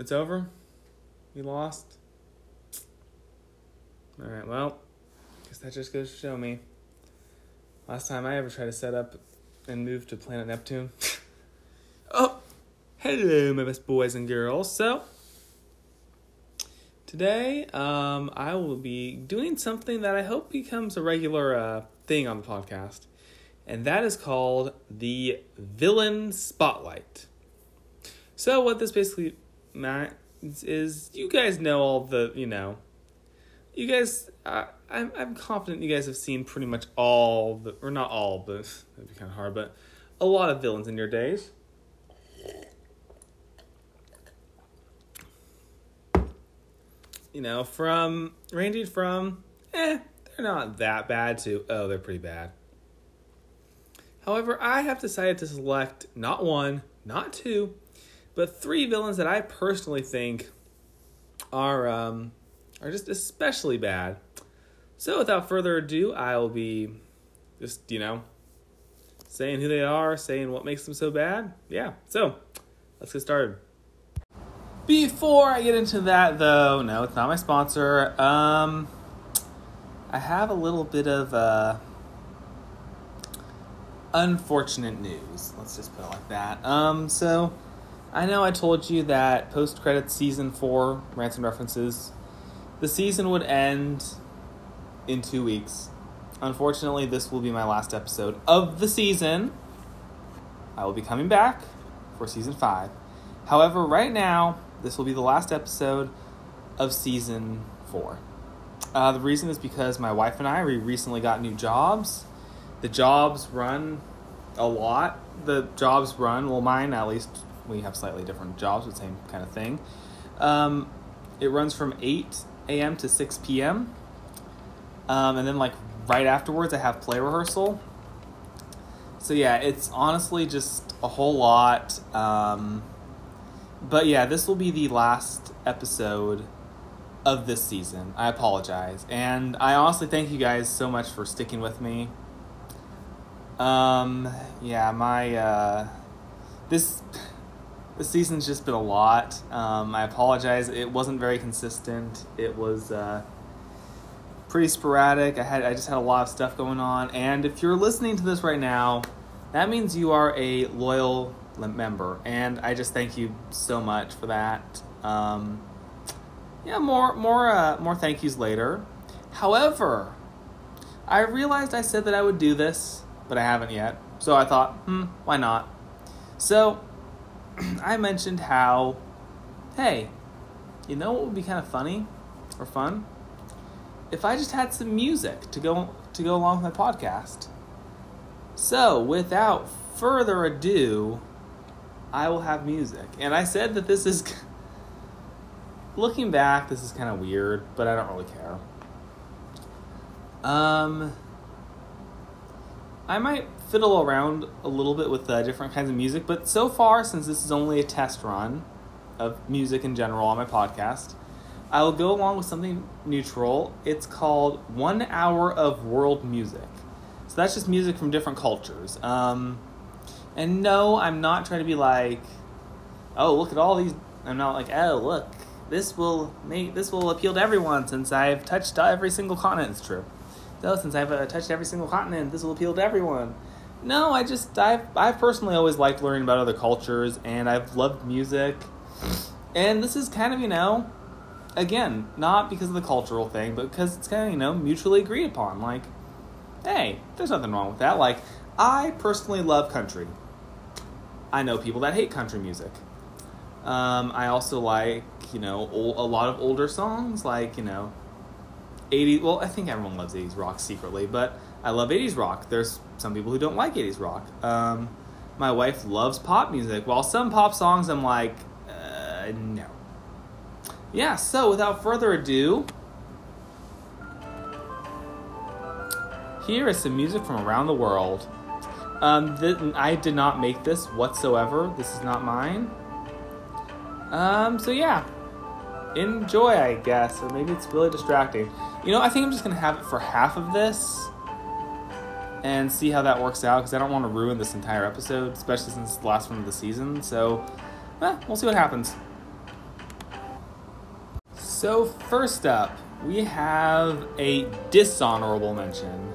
It's over? We lost? Alright, well, guess that just goes to show me. Last time I ever tried to set up and move to planet Neptune. oh, hello, my best boys and girls. So, today um, I will be doing something that I hope becomes a regular uh, thing on the podcast, and that is called the Villain Spotlight. So, what this basically means is you guys know all the, you know, you guys, uh, I'm, I'm confident you guys have seen pretty much all the, or not all, but that'd be kind of hard, but a lot of villains in your days. You know, from ranging from, eh, they're not that bad to, oh, they're pretty bad. However, I have decided to select not one, not two, but three villains that I personally think are um, are just especially bad. So without further ado, I'll be just, you know, saying who they are, saying what makes them so bad. Yeah. So, let's get started. Before I get into that though, no, it's not my sponsor. Um I have a little bit of uh unfortunate news. Let's just put it like that. Um so I know I told you that post credits season 4 rants and references the season would end in 2 weeks. Unfortunately, this will be my last episode of the season. I will be coming back for season 5. However, right now, this will be the last episode of season 4. Uh, the reason is because my wife and I we recently got new jobs. The jobs run a lot. The jobs run, well, mine at least, we have slightly different jobs, but same kind of thing. Um, it runs from 8 a.m. to 6 p.m. Um, and then, like, right afterwards, I have play rehearsal. So, yeah, it's honestly just a whole lot. Um, but, yeah, this will be the last episode of this season. I apologize. And I honestly thank you guys so much for sticking with me. Um, yeah, my, uh, this the season's just been a lot. Um, I apologize. It wasn't very consistent. It was uh, pretty sporadic. I had I just had a lot of stuff going on. And if you're listening to this right now, that means you are a loyal member, and I just thank you so much for that. Um, yeah, more more uh, more thank yous later. However, I realized I said that I would do this, but I haven't yet. So I thought, hmm, why not? So I mentioned how, hey, you know what would be kind of funny or fun? If I just had some music to go to go along with my podcast. So, without further ado, I will have music. And I said that this is looking back, this is kind of weird, but I don't really care. Um I might fiddle around a little bit with uh, different kinds of music, but so far, since this is only a test run of music in general on my podcast, I will go along with something neutral. It's called One Hour of World Music. So that's just music from different cultures. Um, and no, I'm not trying to be like, oh, look at all these. I'm not like, oh, look, this will make this will appeal to everyone since I've touched every single continent. It's true. So since I've uh, touched every single continent, this will appeal to everyone. No, I just I've I've personally always liked learning about other cultures, and I've loved music. And this is kind of you know, again, not because of the cultural thing, but because it's kind of you know mutually agreed upon. Like, hey, there's nothing wrong with that. Like, I personally love country. I know people that hate country music. Um, I also like you know old, a lot of older songs, like you know, 80. Well, I think everyone loves 80s rock secretly, but I love 80s rock. There's some people who don't like 80s rock. Um, my wife loves pop music. While some pop songs, I'm like, uh, no. Yeah, so without further ado, here is some music from around the world. Um, th- I did not make this whatsoever. This is not mine. Um, so yeah, enjoy, I guess, or maybe it's really distracting. You know, I think I'm just gonna have it for half of this and see how that works out because I don't want to ruin this entire episode, especially since it's the last one of the season. So, eh, we'll see what happens. So, first up, we have a dishonorable mention.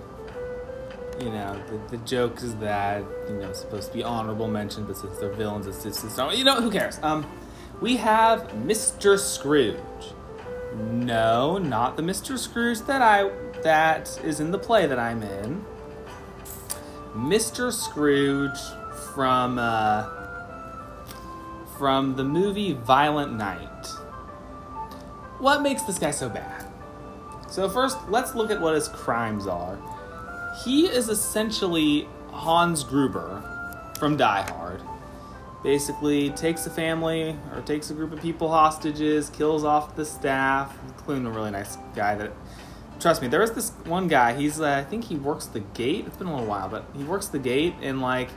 You know, the, the joke is that, you know, it's supposed to be honorable mention, but since they're villains, it's just, you know, who cares? Um, we have Mr. Scrooge. No, not the Mr. Scrooge that I that is in the play that I'm in. Mr. Scrooge from uh, from the movie Violent Night. What makes this guy so bad? So first, let's look at what his crimes are. He is essentially Hans Gruber from Die Hard. Basically, takes a family or takes a group of people hostages, kills off the staff, including a really nice guy that. Trust me, there is this one guy. He's, uh, I think he works the gate. It's been a little while, but he works the gate, and like,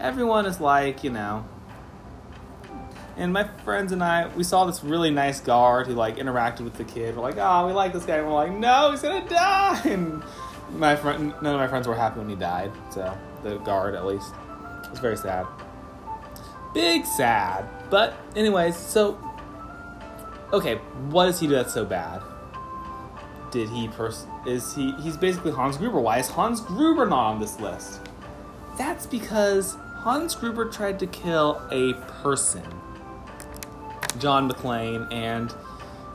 everyone is like, you know, and my friends and I, we saw this really nice guard who like interacted with the kid. We're like, oh, we like this guy. And we're like, no, he's gonna die. And my friend, none of my friends were happy when he died. So the guard, at least, it was very sad. Big sad. But anyways, so okay, what does he do that's so bad? Did he pers- is he he's basically Hans Gruber. Why is Hans Gruber not on this list? That's because Hans Gruber tried to kill a person. John McClane, and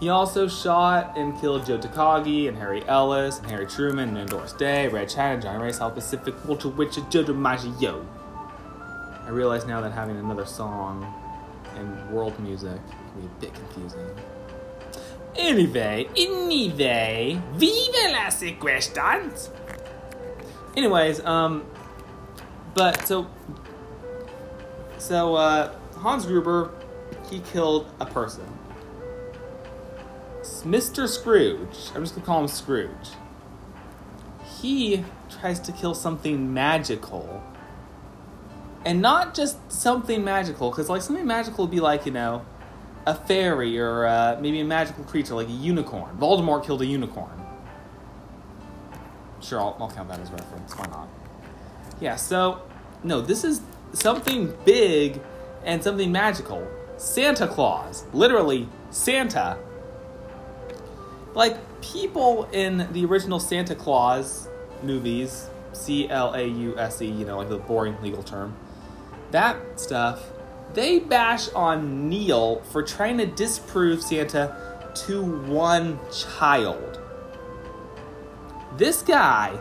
he also shot and killed Joe Takagi and Harry Ellis and Harry Truman and Doris Day, Red China, Johnnie Ray, South Pacific, Walter Winchell, Joe DiMaggio. I realize now that having another song and world music can be a bit confusing. Anyway, anyway, vive las questions! Anyways, um, but so, so, uh, Hans Gruber he killed a person. Mr. Scrooge, I'm just gonna call him Scrooge. He tries to kill something magical. And not just something magical, because like something magical would be like, you know, a fairy or uh, maybe a magical creature like a unicorn. Voldemort killed a unicorn. Sure, I'll, I'll count that as reference. Why not? Yeah, so, no, this is something big and something magical. Santa Claus. Literally, Santa. Like, people in the original Santa Claus movies, C L A U S E, you know, like the boring legal term, that stuff, they bash on Neil for trying to disprove Santa to one child. This guy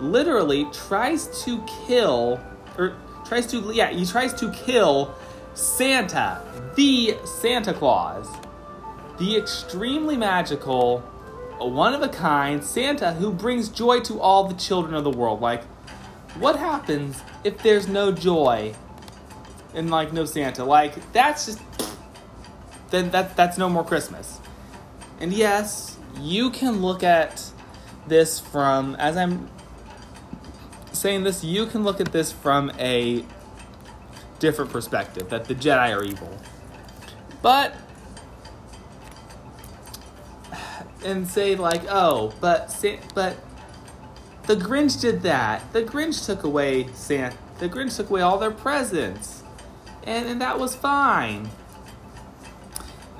literally tries to kill, or tries to, yeah, he tries to kill Santa, the Santa Claus, the extremely magical, one of a kind Santa who brings joy to all the children of the world. Like, what happens if there's no joy and like no Santa? Like, that's just then that that's no more Christmas. And yes, you can look at this from as I'm saying this, you can look at this from a different perspective that the Jedi are evil. But and say like, "Oh, but but the Grinch did that. The Grinch took away Santa. The Grinch took away all their presents." And and that was fine.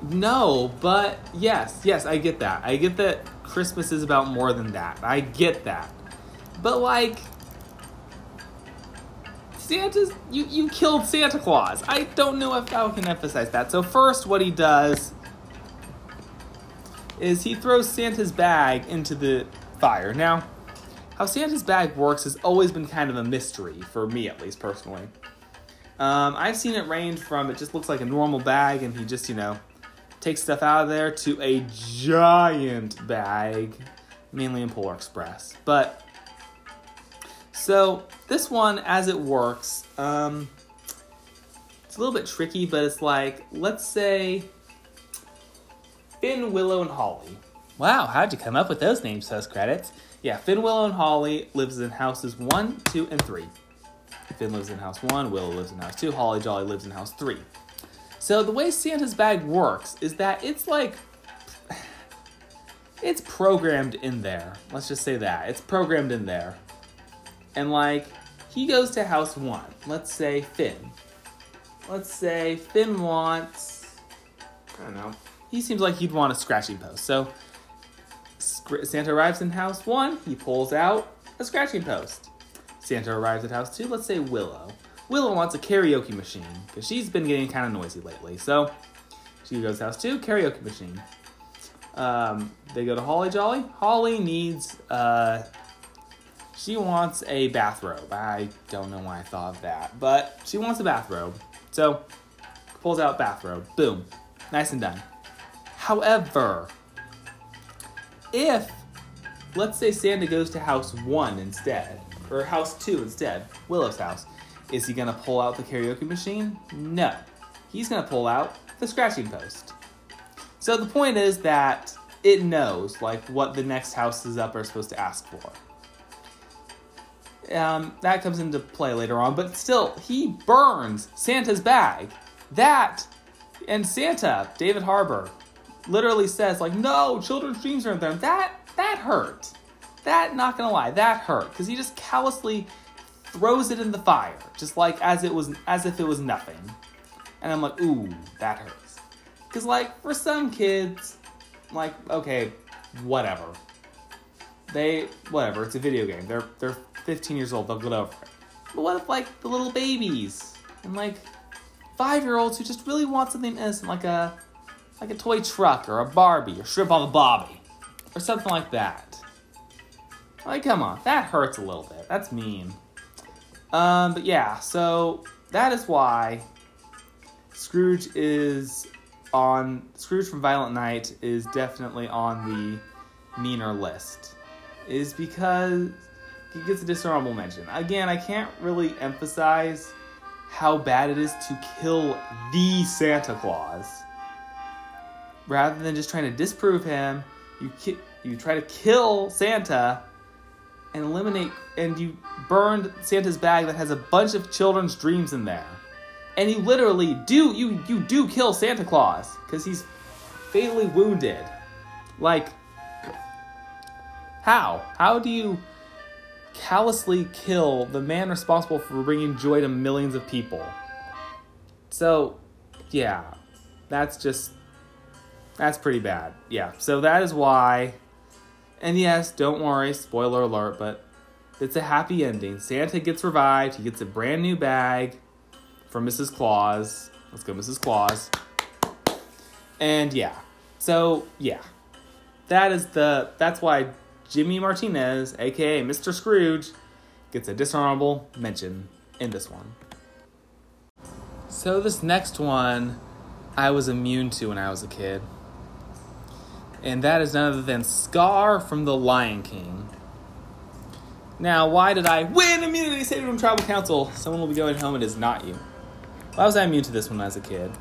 No, but yes, yes, I get that. I get that Christmas is about more than that. I get that. But like Santa's you you killed Santa Claus. I don't know if I can emphasize that. So first, what he does is he throws Santa's bag into the fire. Now, how Santa's bag works has always been kind of a mystery for me, at least personally. Um, I've seen it range from it just looks like a normal bag, and he just you know takes stuff out of there to a giant bag, mainly in Polar Express. But so this one, as it works, um, it's a little bit tricky, but it's like, let's say Finn, Willow, and Holly. Wow, how'd you come up with those names, those credits? Yeah, Finn, Willow, and Holly lives in houses one, two, and three. Finn lives in house one, Willow lives in house two, Holly Jolly lives in house three. So the way Santa's bag works is that it's like it's programmed in there. Let's just say that. It's programmed in there and like he goes to house one. Let's say Finn. Let's say Finn wants I don't know he seems like he'd want a scratching post. So Santa arrives in house one, he pulls out a scratching post. Santa arrives at house two, let's say Willow. Willow wants a karaoke machine because she's been getting kind of noisy lately. So she goes to house two, karaoke machine. Um, they go to Holly Jolly. Holly needs, uh, she wants a bathrobe. I don't know why I thought of that, but she wants a bathrobe. So pulls out bathrobe. Boom. Nice and done. However, if, let's say Santa goes to house one instead, or house two instead, Willow's house, is he gonna pull out the karaoke machine? No. He's gonna pull out the scratching post. So the point is that it knows like what the next houses up are supposed to ask for. Um, that comes into play later on, but still, he burns Santa's bag. That and Santa, David Harbour, literally says like, "No, children's dreams are in there." That that hurt. That not gonna lie, that hurt because he just callously throws it in the fire, just like as it was as if it was nothing. And I'm like, ooh, that hurts. Cause like for some kids, like okay, whatever. They whatever. It's a video game. They're they're 15 years old. They'll get over it. But what if like the little babies and like five year olds who just really want something innocent, like a like a toy truck or a Barbie or shrimp on the bobby or something like that. Like, come on, that hurts a little bit. That's mean. Um, but yeah, so that is why Scrooge is on Scrooge from Violent Night is definitely on the meaner list. Is because he gets a dishonorable mention. Again, I can't really emphasize how bad it is to kill the Santa Claus. Rather than just trying to disprove him, you ki- you try to kill Santa and eliminate and you burned Santa's bag that has a bunch of children's dreams in there. And you literally do you you do kill Santa Claus cuz he's fatally wounded. Like how? How do you callously kill the man responsible for bringing joy to millions of people? So, yeah. That's just that's pretty bad. Yeah. So that is why and yes, don't worry, spoiler alert, but it's a happy ending. Santa gets revived. He gets a brand new bag from Mrs. Claus. Let's go, Mrs. Claus. And yeah. So, yeah. That is the that's why Jimmy Martinez, aka Mr. Scrooge, gets a dishonorable mention in this one. So this next one I was immune to when I was a kid and that is none other than Scar from The Lion King. Now, why did I win immunity saved from tribal council? Someone will be going home, it is not you. Why was I immune to this one as a kid?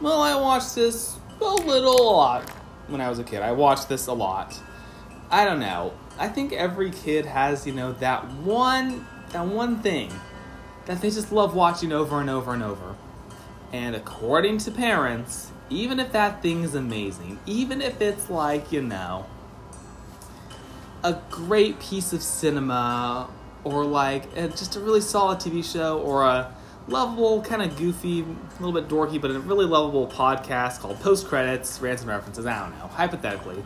Well, I watched this a little a lot when I was a kid. I watched this a lot. I don't know. I think every kid has, you know, that one that one thing that they just love watching over and over and over. And according to parents, even if that thing is amazing, even if it's like, you know, a great piece of cinema or like a, just a really solid TV show or a lovable, kind of goofy, a little bit dorky, but a really lovable podcast called Post Credits, Rants and References, I don't know, hypothetically,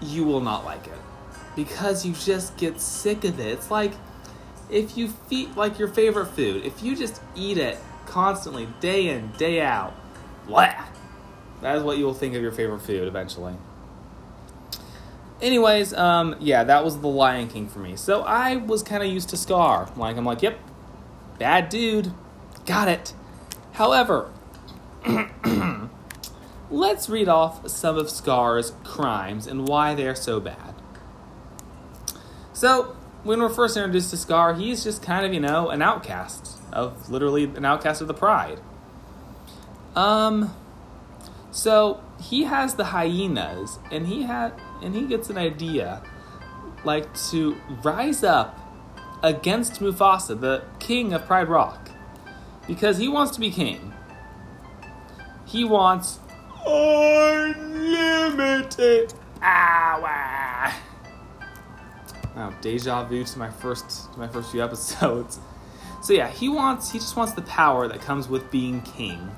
you will not like it. Because you just get sick of it. It's like if you feed like your favorite food, if you just eat it constantly, day in, day out, blah, that is what you will think of your favorite food eventually. Anyways, um, yeah, that was the Lion King for me. So I was kind of used to Scar. Like, I'm like, yep, bad dude, got it. However, let's read off some of Scar's crimes and why they're so bad. So, when we're first introduced to Scar, he's just kind of, you know, an outcast of literally an outcast of the pride. Um, so he has the hyenas, and he had, and he gets an idea, like to rise up against Mufasa, the king of Pride Rock, because he wants to be king. He wants unlimited power. Wow, deja vu to my first to my first few episodes. So yeah, he wants he just wants the power that comes with being king.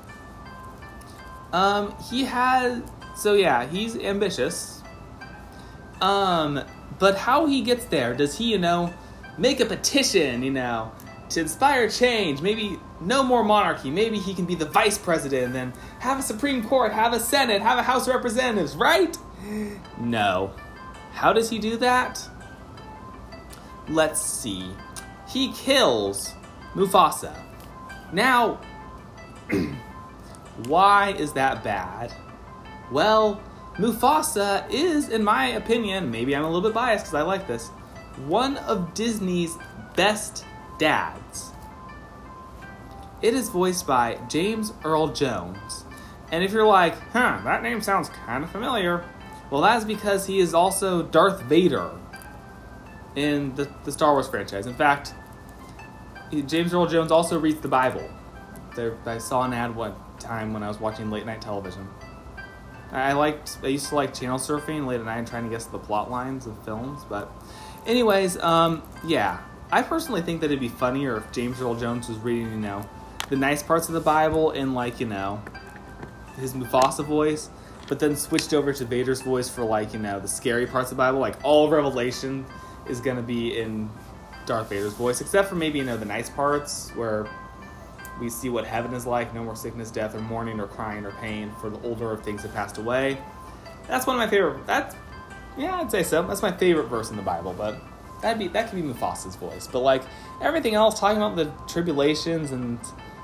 Um, he has So yeah, he's ambitious. Um, but how he gets there? Does he, you know, make a petition, you know, to inspire change? Maybe no more monarchy. Maybe he can be the vice president and then have a Supreme Court, have a Senate, have a House of Representatives, right? No. How does he do that? Let's see. He kills Mufasa. Now, why is that bad? Well, Mufasa is, in my opinion, maybe I'm a little bit biased because I like this, one of Disney's best dads. It is voiced by James Earl Jones. And if you're like, huh, that name sounds kind of familiar, well, that's because he is also Darth Vader in the, the Star Wars franchise. In fact, James Earl Jones also reads the Bible. There, I saw an ad one time when I was watching late night television. I liked, I used to like channel surfing late at night and trying to guess the plot lines of films. But, anyways, um, yeah, I personally think that it'd be funnier if James Earl Jones was reading, you know, the nice parts of the Bible in like, you know, his Mufasa voice, but then switched over to Vader's voice for like, you know, the scary parts of the Bible, like all Revelation is gonna be in Darth Vader's voice, except for maybe, you know, the nice parts where we see what heaven is like, no more sickness, death, or mourning, or crying, or pain, for the older of things have passed away. That's one of my favorite. That's yeah, I'd say so. That's my favorite verse in the Bible, but that'd be that could be Mufasa's voice. But like everything else, talking about the tribulations and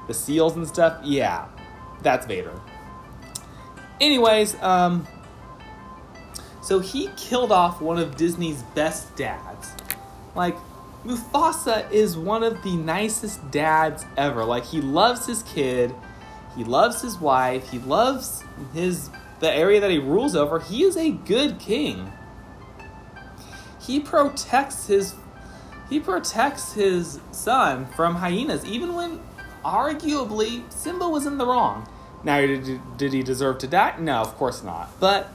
the seals and stuff, yeah, that's Vader. Anyways, um, so he killed off one of Disney's best dads. Like Mufasa is one of the nicest dads ever. Like he loves his kid, he loves his wife, he loves his the area that he rules over. He is a good king. He protects his he protects his son from hyenas even when arguably Simba was in the wrong. Now did, did he deserve to die? No, of course not. But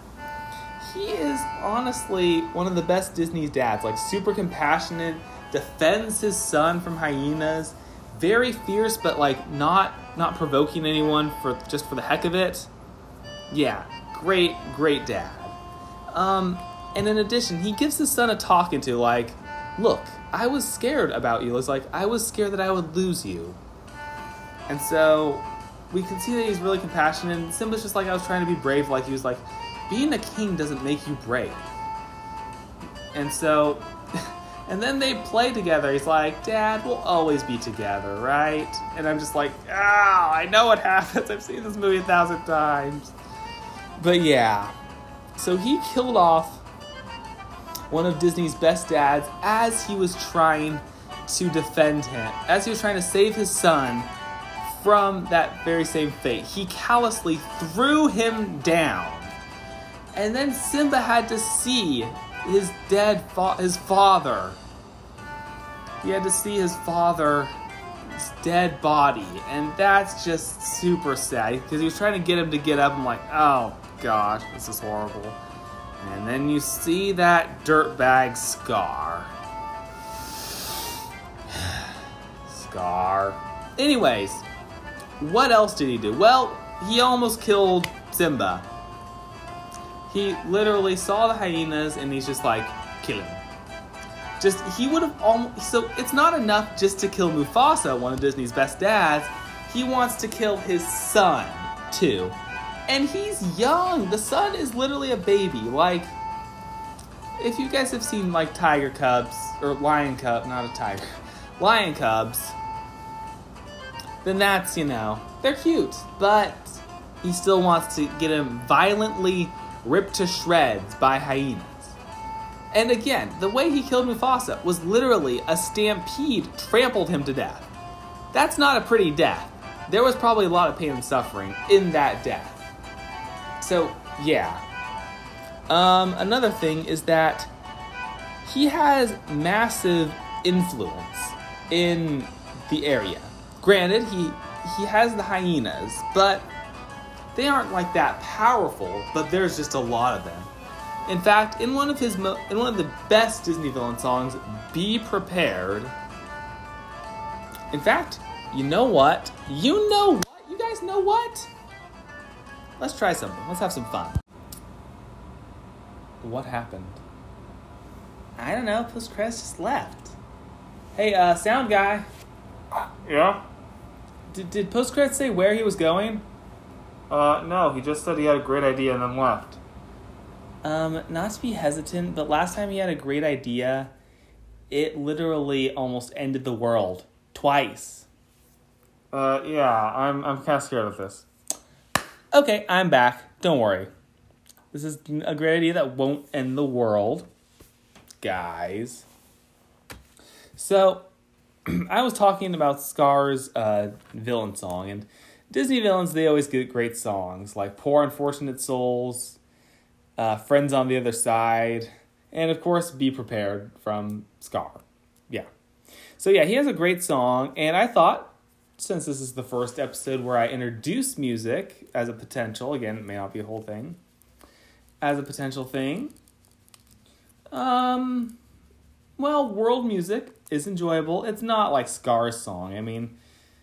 he is honestly one of the best Disney's dads, like super compassionate, defends his son from hyenas, very fierce but like not not provoking anyone for just for the heck of it. Yeah, great great dad. Um and in addition, he gives his son a talking to like, "Look, I was scared about you. It's like I was scared that I would lose you." And so we can see that he's really compassionate. And Simba's just like, I was trying to be brave. Like he was like, being a king doesn't make you brave. And so And then they play together. He's like, Dad, we'll always be together, right? And I'm just like, ah, I know what happens. I've seen this movie a thousand times. But yeah. So he killed off one of Disney's best dads as he was trying to defend him, as he was trying to save his son from that very same fate. He callously threw him down. And then Simba had to see his dead fa- his father. He had to see his father's dead body, and that's just super sad because he was trying to get him to get up. I'm like, oh gosh, this is horrible. And then you see that dirtbag Scar. Scar. Anyways, what else did he do? Well, he almost killed Simba. He literally saw the hyenas and he's just like, kill him. Just, he would have almost. So it's not enough just to kill Mufasa, one of Disney's best dads. He wants to kill his son, too. And he's young. The son is literally a baby. Like, if you guys have seen, like, Tiger Cubs, or Lion Cub, not a tiger, Lion Cubs, then that's, you know, they're cute. But he still wants to get him violently ripped to shreds by hyenas. And again, the way he killed Mufasa was literally a stampede trampled him to death. That's not a pretty death. There was probably a lot of pain and suffering in that death. So, yeah. Um, another thing is that he has massive influence in the area. Granted, he he has the hyenas, but they aren't like that powerful, but there's just a lot of them. In fact, in one of his mo- in one of the best Disney villain songs, "Be Prepared." In fact, you know what? You know what? You guys know what? Let's try something. Let's have some fun. What happened? I don't know. Post credits just left. Hey, uh, sound guy. Yeah? Did did post credits say where he was going? Uh, no, he just said he had a great idea and then left. Um, not to be hesitant, but last time he had a great idea, it literally almost ended the world twice. Uh, yeah, I'm, I'm kind of scared of this. Okay, I'm back. Don't worry. This is a great idea that won't end the world, guys. So, I was talking about Scar's uh, villain song, and Disney villains, they always get great songs like Poor Unfortunate Souls, uh, Friends on the Other Side, and of course, Be Prepared from Scar. Yeah. So, yeah, he has a great song, and I thought since this is the first episode where I introduce music as a potential, again, it may not be a whole thing, as a potential thing. Um, well, world music is enjoyable. It's not like Scar's song. I mean,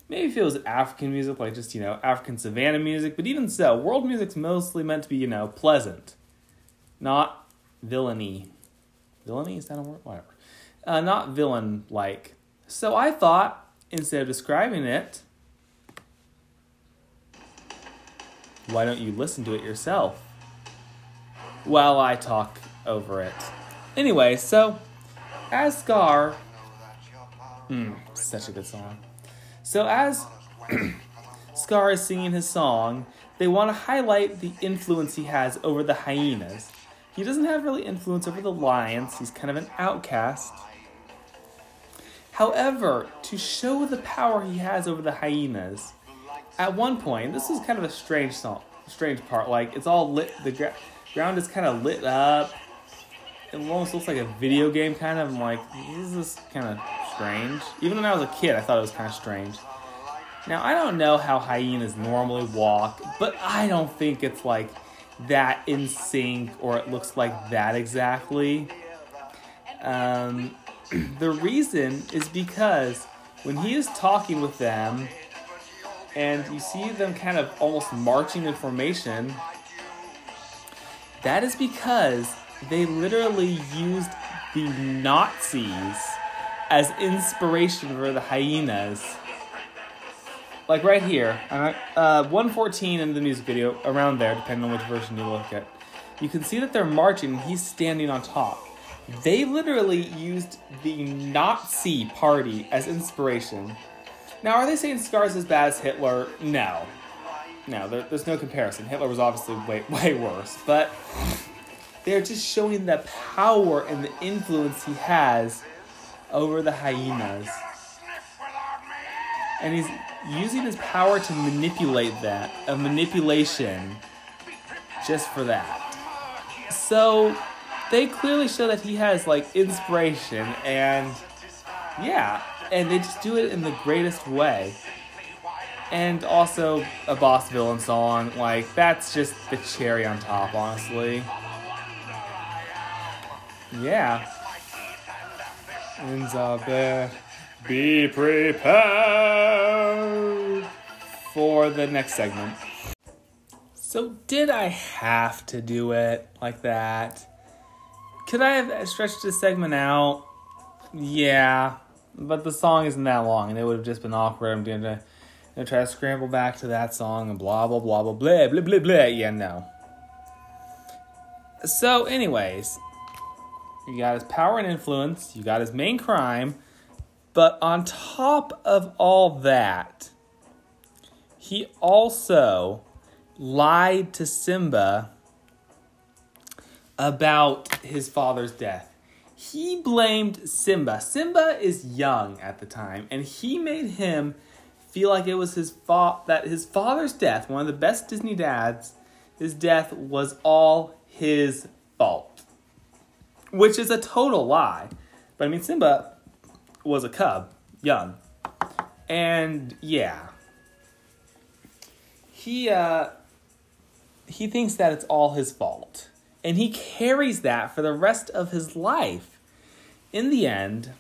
maybe if it was African music, like just, you know, African savannah music, but even so, world music's mostly meant to be, you know, pleasant, not villainy. Villainy? Is that a word? Whatever. Uh, not villain like. So I thought instead of describing it, why don't you listen to it yourself while I talk over it? Anyway, so Asgar. Scar, mm, such a good song. So as Scar is singing his song, they want to highlight the influence he has over the hyenas. He doesn't have really influence over the lions. He's kind of an outcast. However, to show the power he has over the hyenas, at one point, this is kind of a strange song, strange part. Like it's all lit, the gra- ground is kind of lit up. It almost looks like a video game, kind of. I'm like, this is kind of strange. Even when I was a kid, I thought it was kind of strange. Now I don't know how hyenas normally walk, but I don't think it's like that in sync or it looks like that exactly. Um, the reason is because when he is talking with them and you see them kind of almost marching in formation, that is because they literally used the Nazis as inspiration for the hyenas. Like right here, uh, 114 in the music video, around there, depending on which version you look at, you can see that they're marching and he's standing on top. They literally used the Nazi party as inspiration. Now, are they saying Scar's as bad as Hitler? No. No, there, there's no comparison. Hitler was obviously way, way worse. But they're just showing the power and the influence he has over the hyenas. And he's using his power to manipulate that, a manipulation, just for that. So, they clearly show that he has like inspiration and yeah, and they just do it in the greatest way. And also a boss villain song, like that's just the cherry on top, honestly. Yeah. Elizabeth, be prepared for the next segment. So, did I have to do it like that? Could I have stretched this segment out? Yeah, but the song isn't that long, and it would have just been awkward. I'm gonna, gonna try to scramble back to that song and blah blah blah blah blah blah blah blah. Yeah, no. So, anyways, you got his power and influence. You got his main crime, but on top of all that, he also lied to Simba about his father's death. He blamed Simba. Simba is young at the time, and he made him feel like it was his fault that his father's death, one of the best Disney dads, his death was all his fault. Which is a total lie. But I mean Simba was a cub, young. And yeah. He uh he thinks that it's all his fault. And he carries that for the rest of his life. In the end,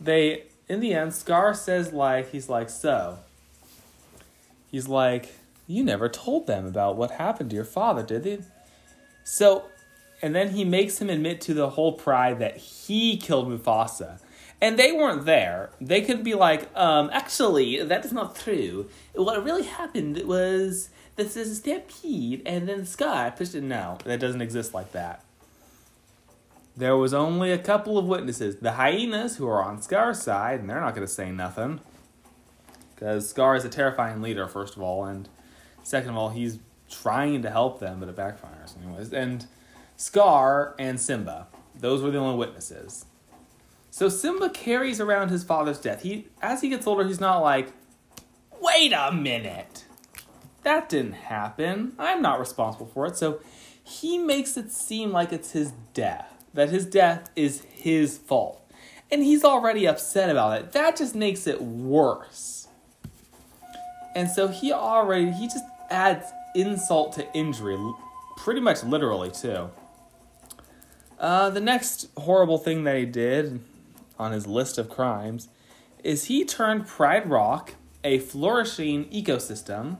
they in the end, Scar says like he's like, so he's like, You never told them about what happened to your father, did they? So and then he makes him admit to the whole pride that he killed Mufasa. And they weren't there. They could be like, um, actually, that is not true. What really happened was this is a stampede, and then Sky pushed it. No, that doesn't exist like that. There was only a couple of witnesses. The hyenas, who are on Scar's side, and they're not going to say nothing. Because Scar is a terrifying leader, first of all, and second of all, he's trying to help them, but it backfires, anyways. And Scar and Simba, those were the only witnesses. So Simba carries around his father's death. He, as he gets older, he's not like, wait a minute, that didn't happen. I'm not responsible for it. So he makes it seem like it's his death, that his death is his fault. And he's already upset about it. That just makes it worse. And so he already, he just adds insult to injury, pretty much literally, too. Uh, the next horrible thing that he did on his list of crimes is he turned Pride Rock, a flourishing ecosystem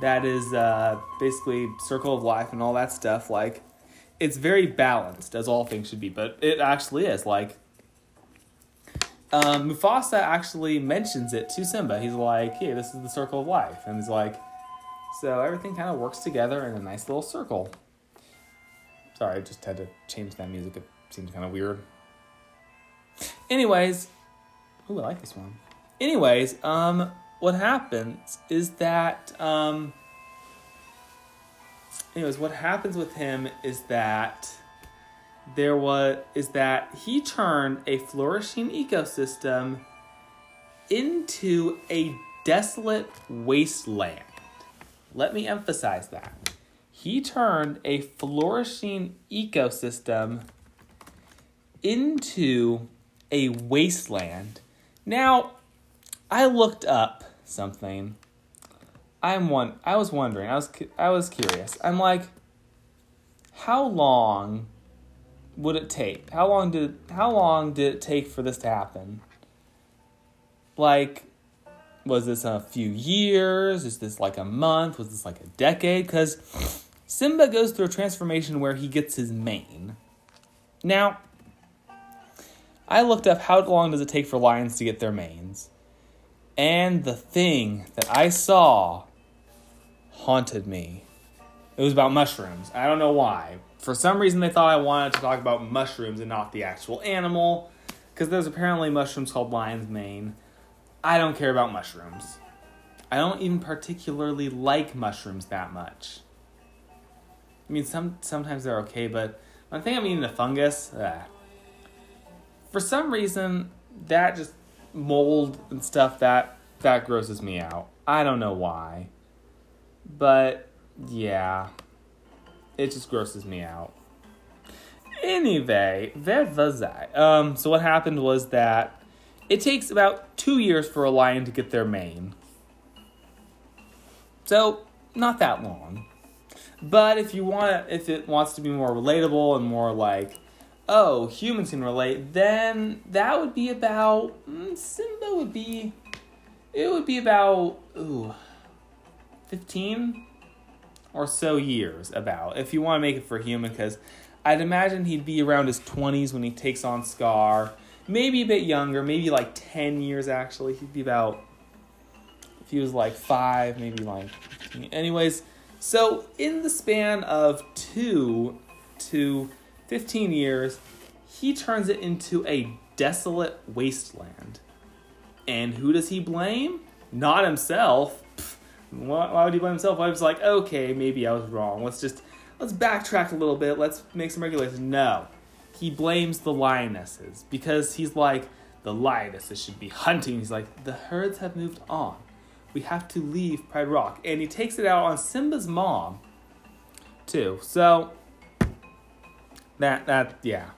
that is uh, basically circle of life and all that stuff, like it's very balanced as all things should be, but it actually is. Like um, Mufasa actually mentions it to Simba. He's like, "Hey, this is the circle of life," and he's like, "So everything kind of works together in a nice little circle." Sorry, I just had to change that music. It seems kind of weird. Anyways, ooh, I like this one. Anyways, um, what happens is that, um, anyways, what happens with him is that there was is that he turned a flourishing ecosystem into a desolate wasteland. Let me emphasize that. He turned a flourishing ecosystem into a wasteland. Now, I looked up something. I'm one. I was wondering. I was. I was curious. I'm like, how long would it take? How long did how long did it take for this to happen? Like, was this a few years? Is this like a month? Was this like a decade? Because Simba goes through a transformation where he gets his mane. Now, I looked up how long does it take for lions to get their manes. And the thing that I saw haunted me. It was about mushrooms. I don't know why. For some reason, they thought I wanted to talk about mushrooms and not the actual animal, because there's apparently mushrooms called lion's mane. I don't care about mushrooms. I don't even particularly like mushrooms that much. I mean, some sometimes they're okay, but I think I'm eating a fungus. Ugh. For some reason, that just mold and stuff that that grosses me out. I don't know why. But yeah. It just grosses me out. Anyway, where was I? Um, so what happened was that it takes about two years for a lion to get their mane. So, not that long. But if you want, if it wants to be more relatable and more like, oh, humans can relate, then that would be about mm, Simba would be, it would be about ooh, fifteen or so years about if you want to make it for human because I'd imagine he'd be around his twenties when he takes on Scar, maybe a bit younger, maybe like ten years actually. He'd be about if he was like five, maybe like. Anyways so, in the span of two to 15 years, he turns it into a desolate wasteland. And who does he blame? Not himself. Why, why would he blame himself? I was like, okay, maybe I was wrong. Let's just let's backtrack a little bit. Let's make some regulations. No, he blames the lionesses because he's like the lionesses should be hunting. He's like the herds have moved on we have to leave Pride Rock. And he takes it out on Simba's mom, too. So, that, that, yeah.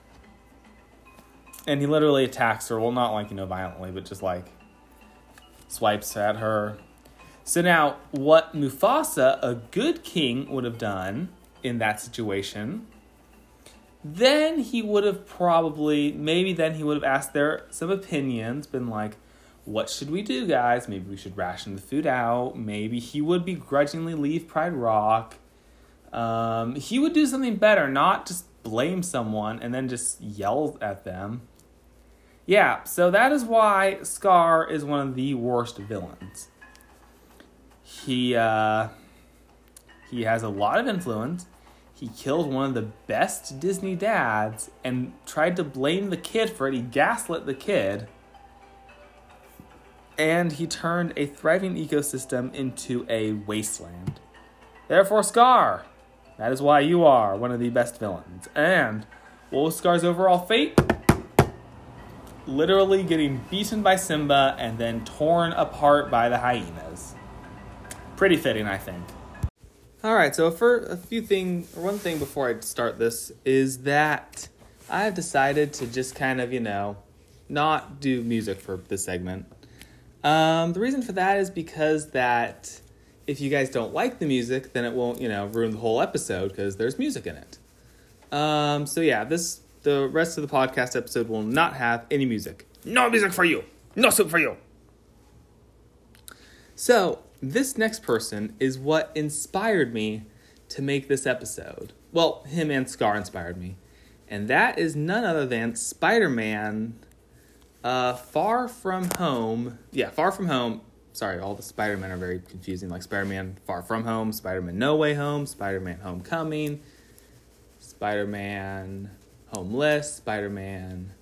And he literally attacks her. Well, not like, you know, violently, but just like swipes at her. So now, what Mufasa, a good king, would have done in that situation, then he would have probably, maybe then he would have asked their some opinions, been like, what should we do, guys? Maybe we should ration the food out. Maybe he would begrudgingly leave Pride Rock. Um, he would do something better, not just blame someone and then just yell at them. Yeah, so that is why Scar is one of the worst villains. He uh, he has a lot of influence. He killed one of the best Disney dads and tried to blame the kid for it. He gaslit the kid. And he turned a thriving ecosystem into a wasteland. Therefore, Scar, that is why you are one of the best villains. And what was Scar's overall fate? Literally getting beaten by Simba and then torn apart by the hyenas. Pretty fitting, I think. All right, so for a few things, one thing before I start this is that I've decided to just kind of, you know, not do music for this segment. Um, the reason for that is because that if you guys don't like the music, then it won't, you know, ruin the whole episode because there's music in it. Um, so yeah, this the rest of the podcast episode will not have any music. No music for you. No soup for you. So this next person is what inspired me to make this episode. Well, him and Scar inspired me, and that is none other than Spider-Man. Uh, Far From Home. Yeah, Far From Home sorry, all the Spider Men are very confusing. Like Spider Man Far From Home, Spider Man No Way Home, Spider Man Homecoming, Spider Man Homeless, Spider Man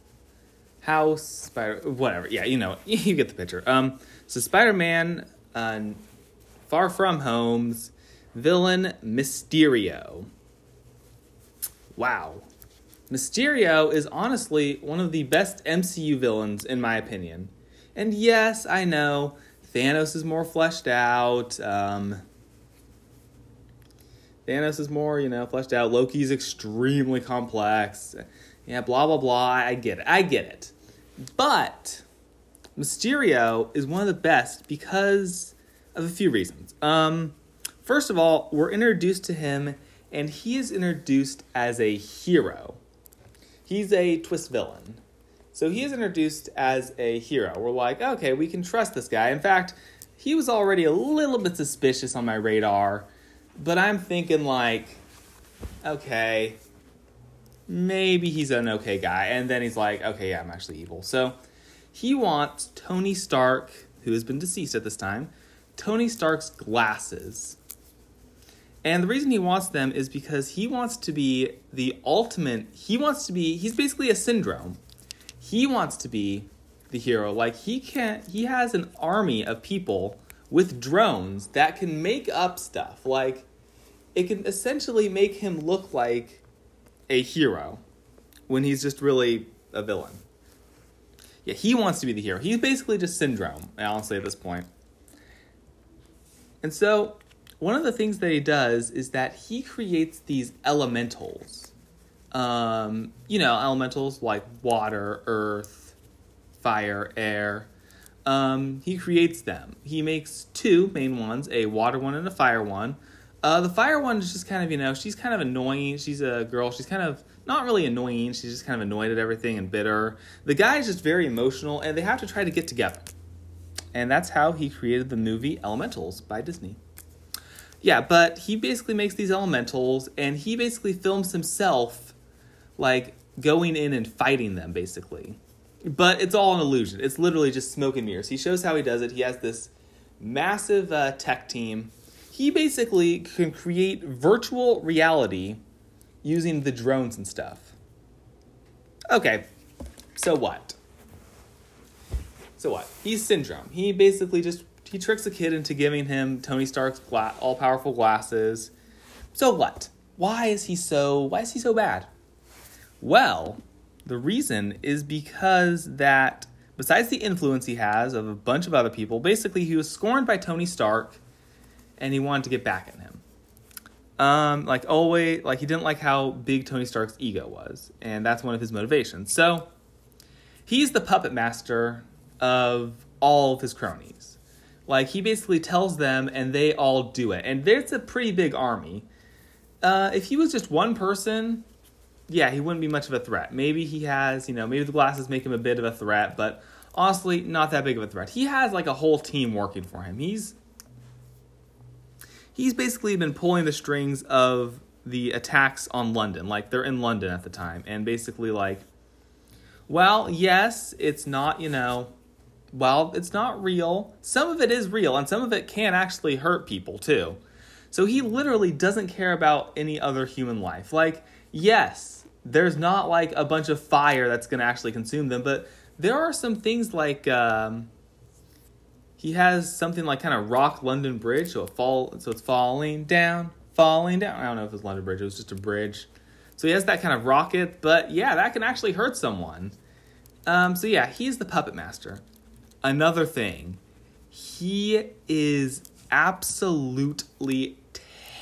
House, Spider whatever. Yeah, you know, you get the picture. Um, so Spider Man, uh, Far From Home's villain Mysterio. Wow. Mysterio is honestly one of the best MCU villains in my opinion. And yes, I know Thanos is more fleshed out. Um, Thanos is more, you know, fleshed out. Loki's extremely complex. Yeah, blah blah blah. I get it. I get it. But Mysterio is one of the best because of a few reasons. Um, first of all, we're introduced to him, and he is introduced as a hero. He's a twist villain. So he is introduced as a hero. We're like, okay, we can trust this guy. In fact, he was already a little bit suspicious on my radar, but I'm thinking like, okay, maybe he's an okay guy. And then he's like, okay, yeah, I'm actually evil. So he wants Tony Stark, who has been deceased at this time, Tony Stark's glasses. And the reason he wants them is because he wants to be the ultimate, he wants to be, he's basically a Syndrome he wants to be the hero. Like he can't. he has an army of people with drones that can make up stuff. Like it can essentially make him look like a hero when he's just really a villain. Yeah, he wants to be the hero. He's basically just Syndrome, honestly, at this point. And so, one of the things that he does is that he creates these elementals um, you know, elementals like water, earth, fire, air. Um, he creates them. He makes two main ones, a water one and a fire one. Uh, the fire one is just kind of, you know, she's kind of annoying. She's a girl. She's kind of not really annoying. She's just kind of annoyed at everything and bitter. The guy is just very emotional, and they have to try to get together. And that's how he created the movie Elementals by Disney. Yeah, but he basically makes these elementals, and he basically films himself like going in and fighting them basically. But it's all an illusion. It's literally just smoke and mirrors. He shows how he does it. He has this massive uh, tech team. He basically can create virtual reality using the drones and stuff. Okay, so what? So what? He's Syndrome. He basically just he tricks a kid into giving him Tony Stark's gla- all-powerful glasses. So what? Why is he so why is he so bad? Well, the reason is because that besides the influence he has of a bunch of other people, basically he was scorned by Tony Stark and he wanted to get back at him. Um, like always, like he didn't like how big Tony Stark's ego was, and that's one of his motivations. So he's the puppet master of all of his cronies. Like he basically tells them, and they all do it. And there's a pretty big army. Uh, if he was just one person, yeah, he wouldn't be much of a threat. Maybe he has, you know, maybe the glasses make him a bit of a threat, but honestly, not that big of a threat. He has like a whole team working for him. He's he's basically been pulling the strings of the attacks on London. Like they're in London at the time, and basically like, well, yes, it's not you know, well, it's not real. Some of it is real, and some of it can actually hurt people too. So he literally doesn't care about any other human life. Like, yes, there's not like a bunch of fire that's going to actually consume them, but there are some things like um, he has something like kind of rock London Bridge, so it fall, so it's falling down, falling down. I don't know if it's London Bridge; it was just a bridge. So he has that kind of rocket, but yeah, that can actually hurt someone. Um, so yeah, he's the puppet master. Another thing, he is absolutely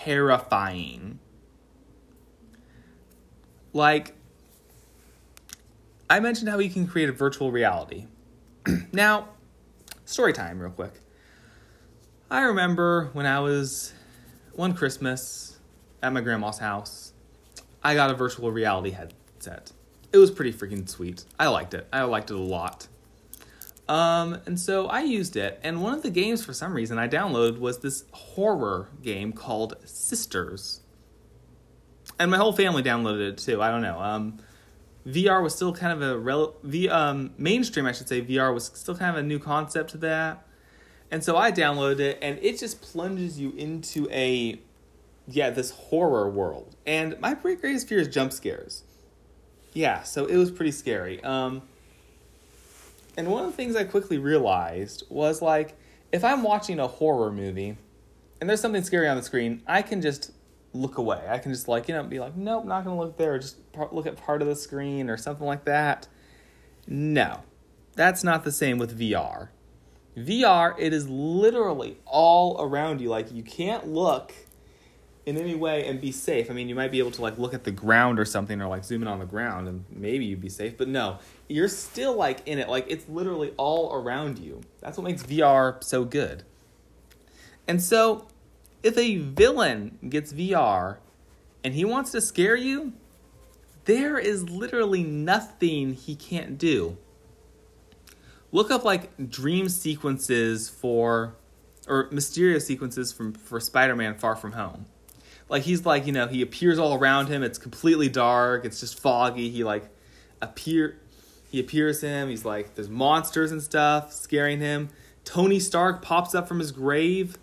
terrifying. Like, I mentioned how he can create a virtual reality. now, story time, real quick. I remember when I was one Christmas at my grandma's house, I got a virtual reality headset. It was pretty freaking sweet. I liked it. I liked it a lot. Um, and so I used it, and one of the games for some reason I downloaded was this horror game called Sisters. And my whole family downloaded it too. I don't know. Um, VR was still kind of a rel- v- um, mainstream, I should say. VR was still kind of a new concept to that, and so I downloaded it, and it just plunges you into a yeah this horror world. And my greatest fear is jump scares. Yeah, so it was pretty scary. Um, and one of the things I quickly realized was like, if I'm watching a horror movie and there's something scary on the screen, I can just look away. I can just like, you know, be like, nope, not going to look there, or just look at part of the screen or something like that. No, that's not the same with VR. VR, it is literally all around you. Like, you can't look in any way and be safe. I mean, you might be able to like look at the ground or something or like zoom in on the ground and maybe you'd be safe, but no, you're still like in it. Like it's literally all around you. That's what makes VR so good. And so, if a villain gets VR and he wants to scare you, there is literally nothing he can't do. Look up like dream sequences for or mysterious sequences from for Spider-Man Far From Home like he's like you know he appears all around him. It's completely dark. It's just foggy. He like appear he appears him. He's like there's monsters and stuff scaring him. Tony Stark pops up from his grave.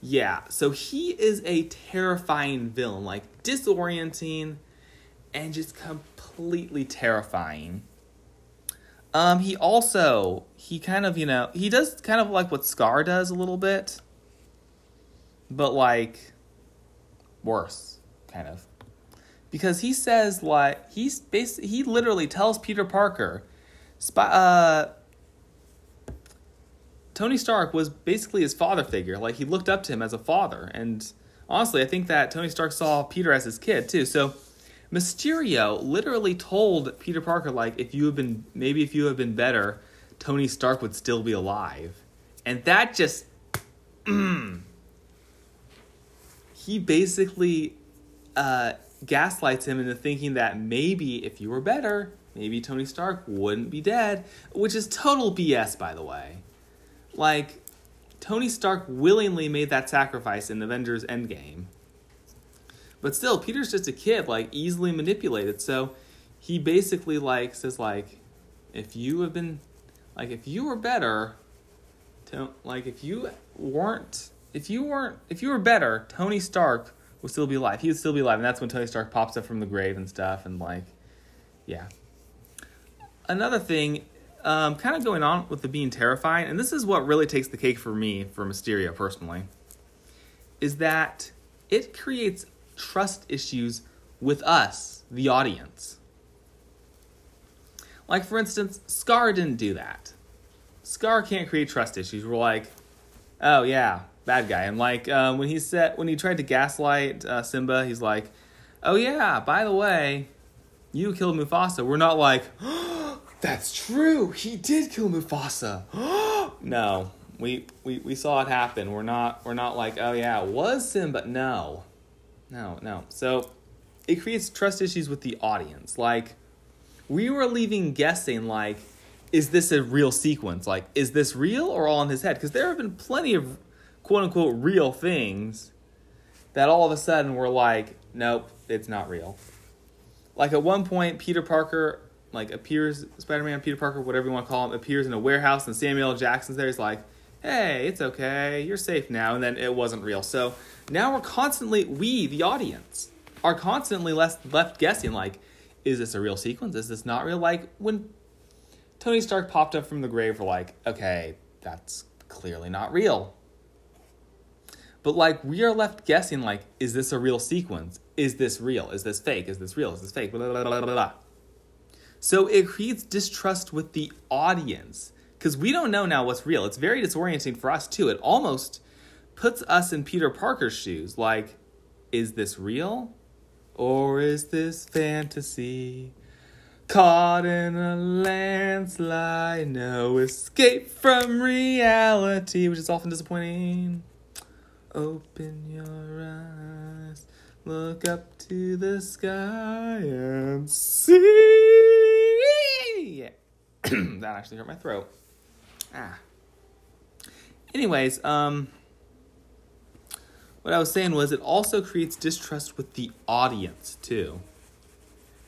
Yeah. So he is a terrifying villain like disorienting and just completely terrifying. Um he also he kind of you know he does kind of like what Scar does a little bit. But like worse, kind of. Because he says like he's basically he literally tells Peter Parker, uh, Tony Stark was basically his father figure. Like he looked up to him as a father, and honestly, I think that Tony Stark saw Peter as his kid too. So Mysterio literally told Peter Parker like if you have been maybe if you have been better, Tony Stark would still be alive, and that just. he basically uh, gaslights him into thinking that maybe if you were better, maybe Tony Stark wouldn't be dead, which is total BS, by the way. Like, Tony Stark willingly made that sacrifice in Avengers Endgame. But still, Peter's just a kid, like, easily manipulated. So he basically, like, says, like, if you have been, like, if you were better, to, like, if you weren't if you weren't if you were better, Tony Stark would still be alive. He would still be alive, and that's when Tony Stark pops up from the grave and stuff, and like, yeah. Another thing, um, kind of going on with the being terrifying, and this is what really takes the cake for me for Mysterio personally, is that it creates trust issues with us, the audience. Like for instance, Scar didn't do that. Scar can't create trust issues. We're like, oh yeah, bad guy. And like um, when he said when he tried to gaslight uh, Simba, he's like, "Oh yeah, by the way, you killed Mufasa." We're not like, oh, "That's true, he did kill Mufasa." no, we, we we saw it happen. We're not we're not like, "Oh yeah, it was Simba." No, no, no. So it creates trust issues with the audience. Like we were leaving guessing like is this a real sequence? Like, is this real or all in his head? Because there have been plenty of quote unquote real things that all of a sudden we're like, nope, it's not real. Like at one point, Peter Parker like appears, Spider Man, Peter Parker, whatever you want to call him, appears in a warehouse, and Samuel L. Jackson's there. He's like, hey, it's okay, you're safe now, and then it wasn't real. So now we're constantly, we, the audience, are constantly left left guessing. Like, is this a real sequence? Is this not real? Like when Tony Stark popped up from the grave, we're like, okay, that's clearly not real. But like we are left guessing, like, is this a real sequence? Is this real? Is this fake? Is this real? Is this fake? Blah, blah, blah, blah, blah. So it creates distrust with the audience because we don't know now what's real. It's very disorienting for us too. It almost puts us in Peter Parker's shoes. Like, is this real? Or is this fantasy? Caught in a landslide, no escape from reality, which is often disappointing. Open your eyes, look up to the sky and see. that actually hurt my throat. Ah. Anyways, um, what I was saying was it also creates distrust with the audience too.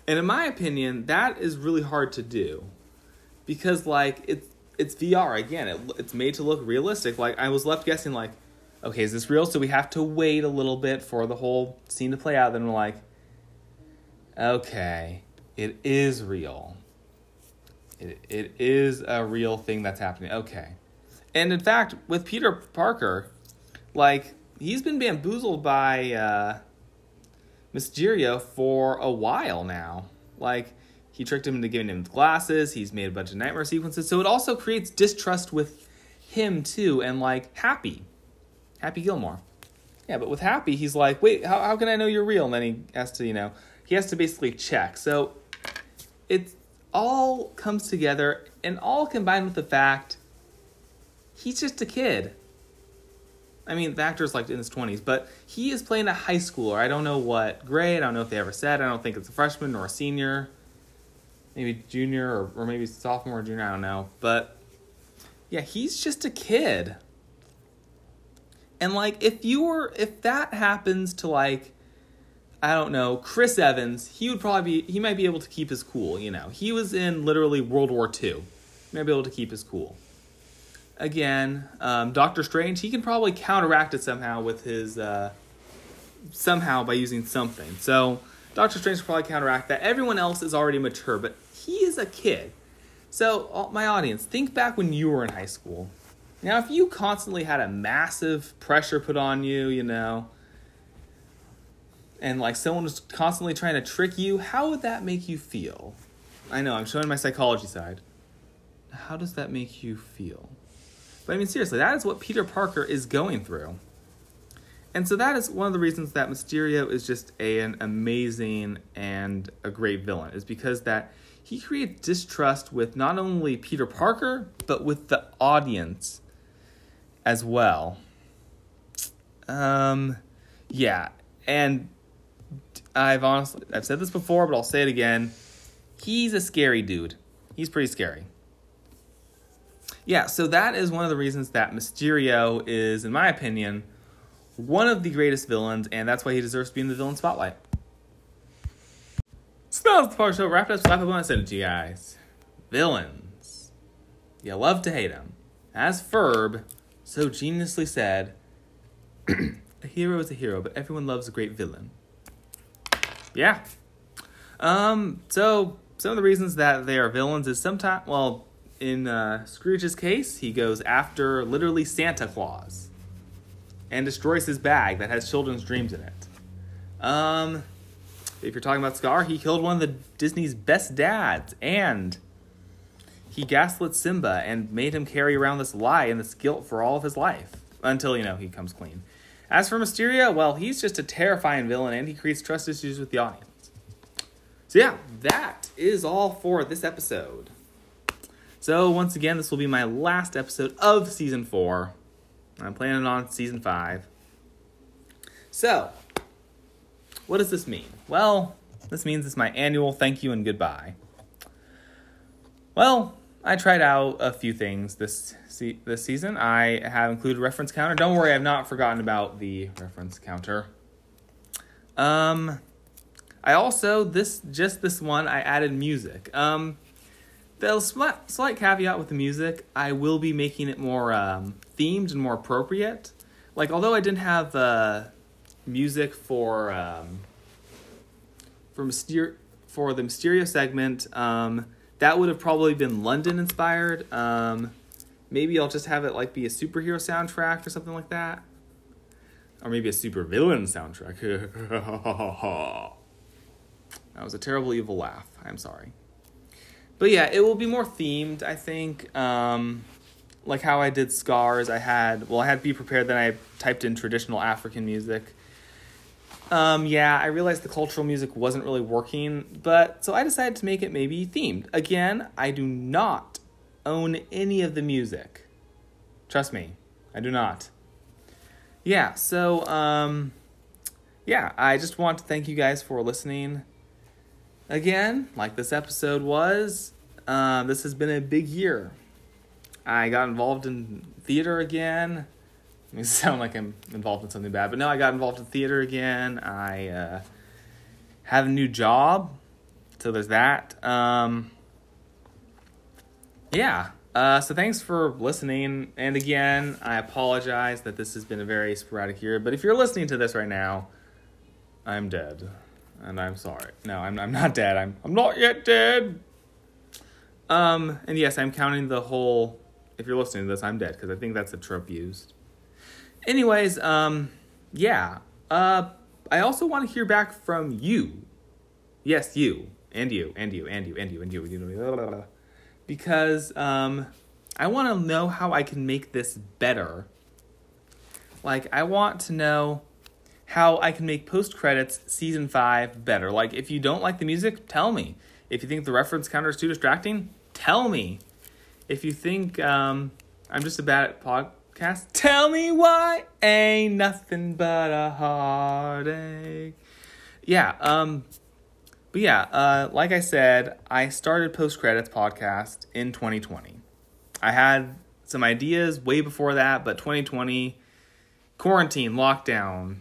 And in my opinion, that is really hard to do because like it's it's VR again. It, it's made to look realistic. Like I was left guessing like okay, is this real? So we have to wait a little bit for the whole scene to play out. Then we're like, okay, it is real. It, it is a real thing that's happening. Okay. And in fact, with Peter Parker, like, he's been bamboozled by uh, Mysterio for a while now. Like, he tricked him into giving him glasses, he's made a bunch of nightmare sequences. So it also creates distrust with him, too, and like, Happy Happy Gilmore. Yeah, but with Happy, he's like, wait, how, how can I know you're real? And then he has to, you know, he has to basically check. So it all comes together and all combined with the fact he's just a kid. I mean, the actor's like in his 20s, but he is playing a high schooler. I don't know what grade. I don't know if they ever said. I don't think it's a freshman or a senior. Maybe junior or, or maybe sophomore or junior. I don't know. But yeah, he's just a kid. And like if you were if that happens to like I don't know, Chris Evans, he would probably be he might be able to keep his cool, you know. He was in literally World War II. He might be able to keep his cool. Again, um, Doctor Strange, he can probably counteract it somehow with his uh, somehow by using something. So Doctor Strange can probably counteract that. Everyone else is already mature, but he is a kid. So, my audience, think back when you were in high school. Now, if you constantly had a massive pressure put on you, you know, and like someone was constantly trying to trick you, how would that make you feel? I know, I'm showing my psychology side. How does that make you feel? But I mean, seriously, that is what Peter Parker is going through. And so that is one of the reasons that Mysterio is just a, an amazing and a great villain, is because that he creates distrust with not only Peter Parker, but with the audience as well. Um, yeah, and I've honestly I've said this before, but I'll say it again. He's a scary dude. He's pretty scary. Yeah, so that is one of the reasons that Mysterio is, in my opinion, one of the greatest villains, and that's why he deserves to be in the villain spotlight. So the Park Show. Wrap it up. Slap up on send it to you guys. Villains. You love to hate them. As Ferb so geniusly said, a hero is a hero, but everyone loves a great villain. Yeah. Um, so some of the reasons that they are villains is sometimes, well, in uh, Scrooge's case, he goes after literally Santa Claus and destroys his bag that has children's dreams in it. Um, if you're talking about Scar, he killed one of the Disney's best dads and he gaslit Simba and made him carry around this lie and this guilt for all of his life until, you know, he comes clean. As for Mysterio, well, he's just a terrifying villain and he creates trust issues with the audience. So, yeah, that is all for this episode. So, once again, this will be my last episode of season four. I'm planning on season five. So, what does this mean? Well, this means it's my annual thank you and goodbye. Well, I tried out a few things this se- this season. I have included reference counter. Don't worry, I've not forgotten about the reference counter. Um, I also this just this one I added music. Um, the slight, slight caveat with the music, I will be making it more um, themed and more appropriate. Like although I didn't have uh, music for um, for Myster- for the Mysterio segment, um, that would have probably been London inspired. Um, maybe I'll just have it like be a superhero soundtrack or something like that, or maybe a super villain soundtrack. that was a terrible evil laugh. I'm sorry, but yeah, it will be more themed. I think. Um, like how I did scars, I had well, I had be prepared. Then I typed in traditional African music. Um, yeah, I realized the cultural music wasn't really working, but so I decided to make it maybe themed. Again, I do not own any of the music. Trust me, I do not. Yeah, so um yeah, I just want to thank you guys for listening. Again, like this episode was, uh, this has been a big year. I got involved in theater again. It sound like I'm involved in something bad, but no, I got involved in theater again. I uh, have a new job, so there's that. Um, yeah. Uh, so thanks for listening. And again, I apologize that this has been a very sporadic year. But if you're listening to this right now, I'm dead, and I'm sorry. No, I'm I'm not dead. I'm I'm not yet dead. Um, and yes, I'm counting the whole. If you're listening to this, I'm dead because I think that's a trope used. Anyways, um, yeah. Uh, I also want to hear back from you. Yes, you and you and you and you and you and you. And you because um, I want to know how I can make this better. Like, I want to know how I can make post credits season five better. Like, if you don't like the music, tell me. If you think the reference counter is too distracting, tell me. If you think um, I'm just a bad at podcast, tell me why. Ain't nothing but a heartache. Yeah, um, but yeah, uh, like I said, I started Post Credits Podcast in 2020. I had some ideas way before that, but 2020, quarantine, lockdown,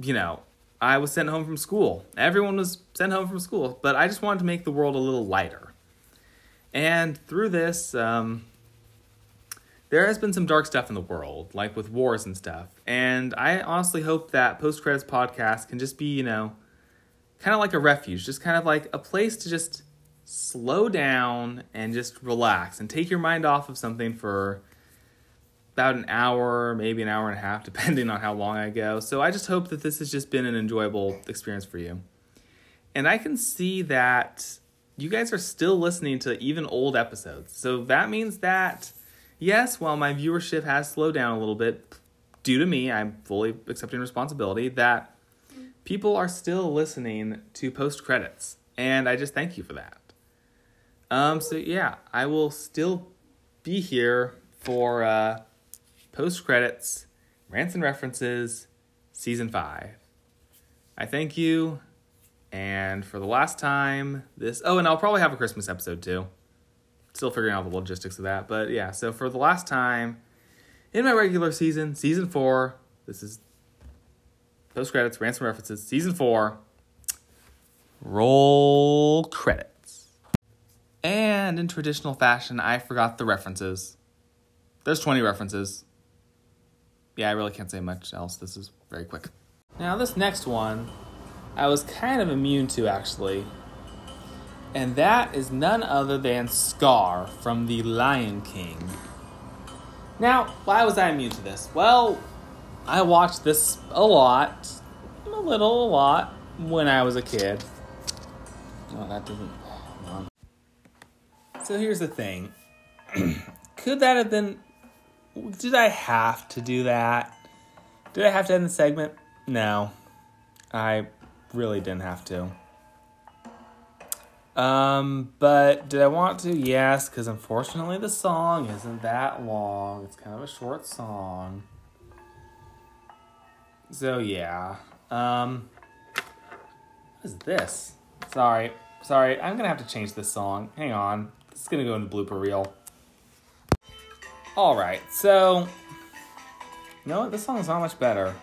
you know, I was sent home from school. Everyone was sent home from school, but I just wanted to make the world a little lighter. And through this, um, there has been some dark stuff in the world, like with wars and stuff. And I honestly hope that Post Credits Podcast can just be, you know, kind of like a refuge, just kind of like a place to just slow down and just relax and take your mind off of something for about an hour, maybe an hour and a half, depending on how long I go. So I just hope that this has just been an enjoyable experience for you. And I can see that you guys are still listening to even old episodes. So that means that, yes, while my viewership has slowed down a little bit, due to me, I'm fully accepting responsibility, that people are still listening to post credits. And I just thank you for that. Um, so yeah, I will still be here for uh, post credits, rants and references, season five. I thank you, and for the last time, this. Oh, and I'll probably have a Christmas episode too. Still figuring out the logistics of that, but yeah. So for the last time in my regular season, season four, this is post credits, rants and references, season four. Roll credits. And in traditional fashion, I forgot the references. There's 20 references. Yeah, I really can't say much else. This is very quick. Now, this next one, I was kind of immune to actually. And that is none other than Scar from The Lion King. Now, why was I immune to this? Well, I watched this a lot, a little, a lot, when I was a kid. Oh, that doesn't. So here's the thing. Could that have been. Did I have to do that? Did I have to end the segment? No. I really didn't have to. Um, but did I want to? Yes, because unfortunately the song isn't that long. It's kind of a short song. So yeah. Um what is this? Sorry. Sorry, I'm gonna have to change this song. Hang on. This is gonna go in the blooper reel. All right, so you know what? This song is not much better.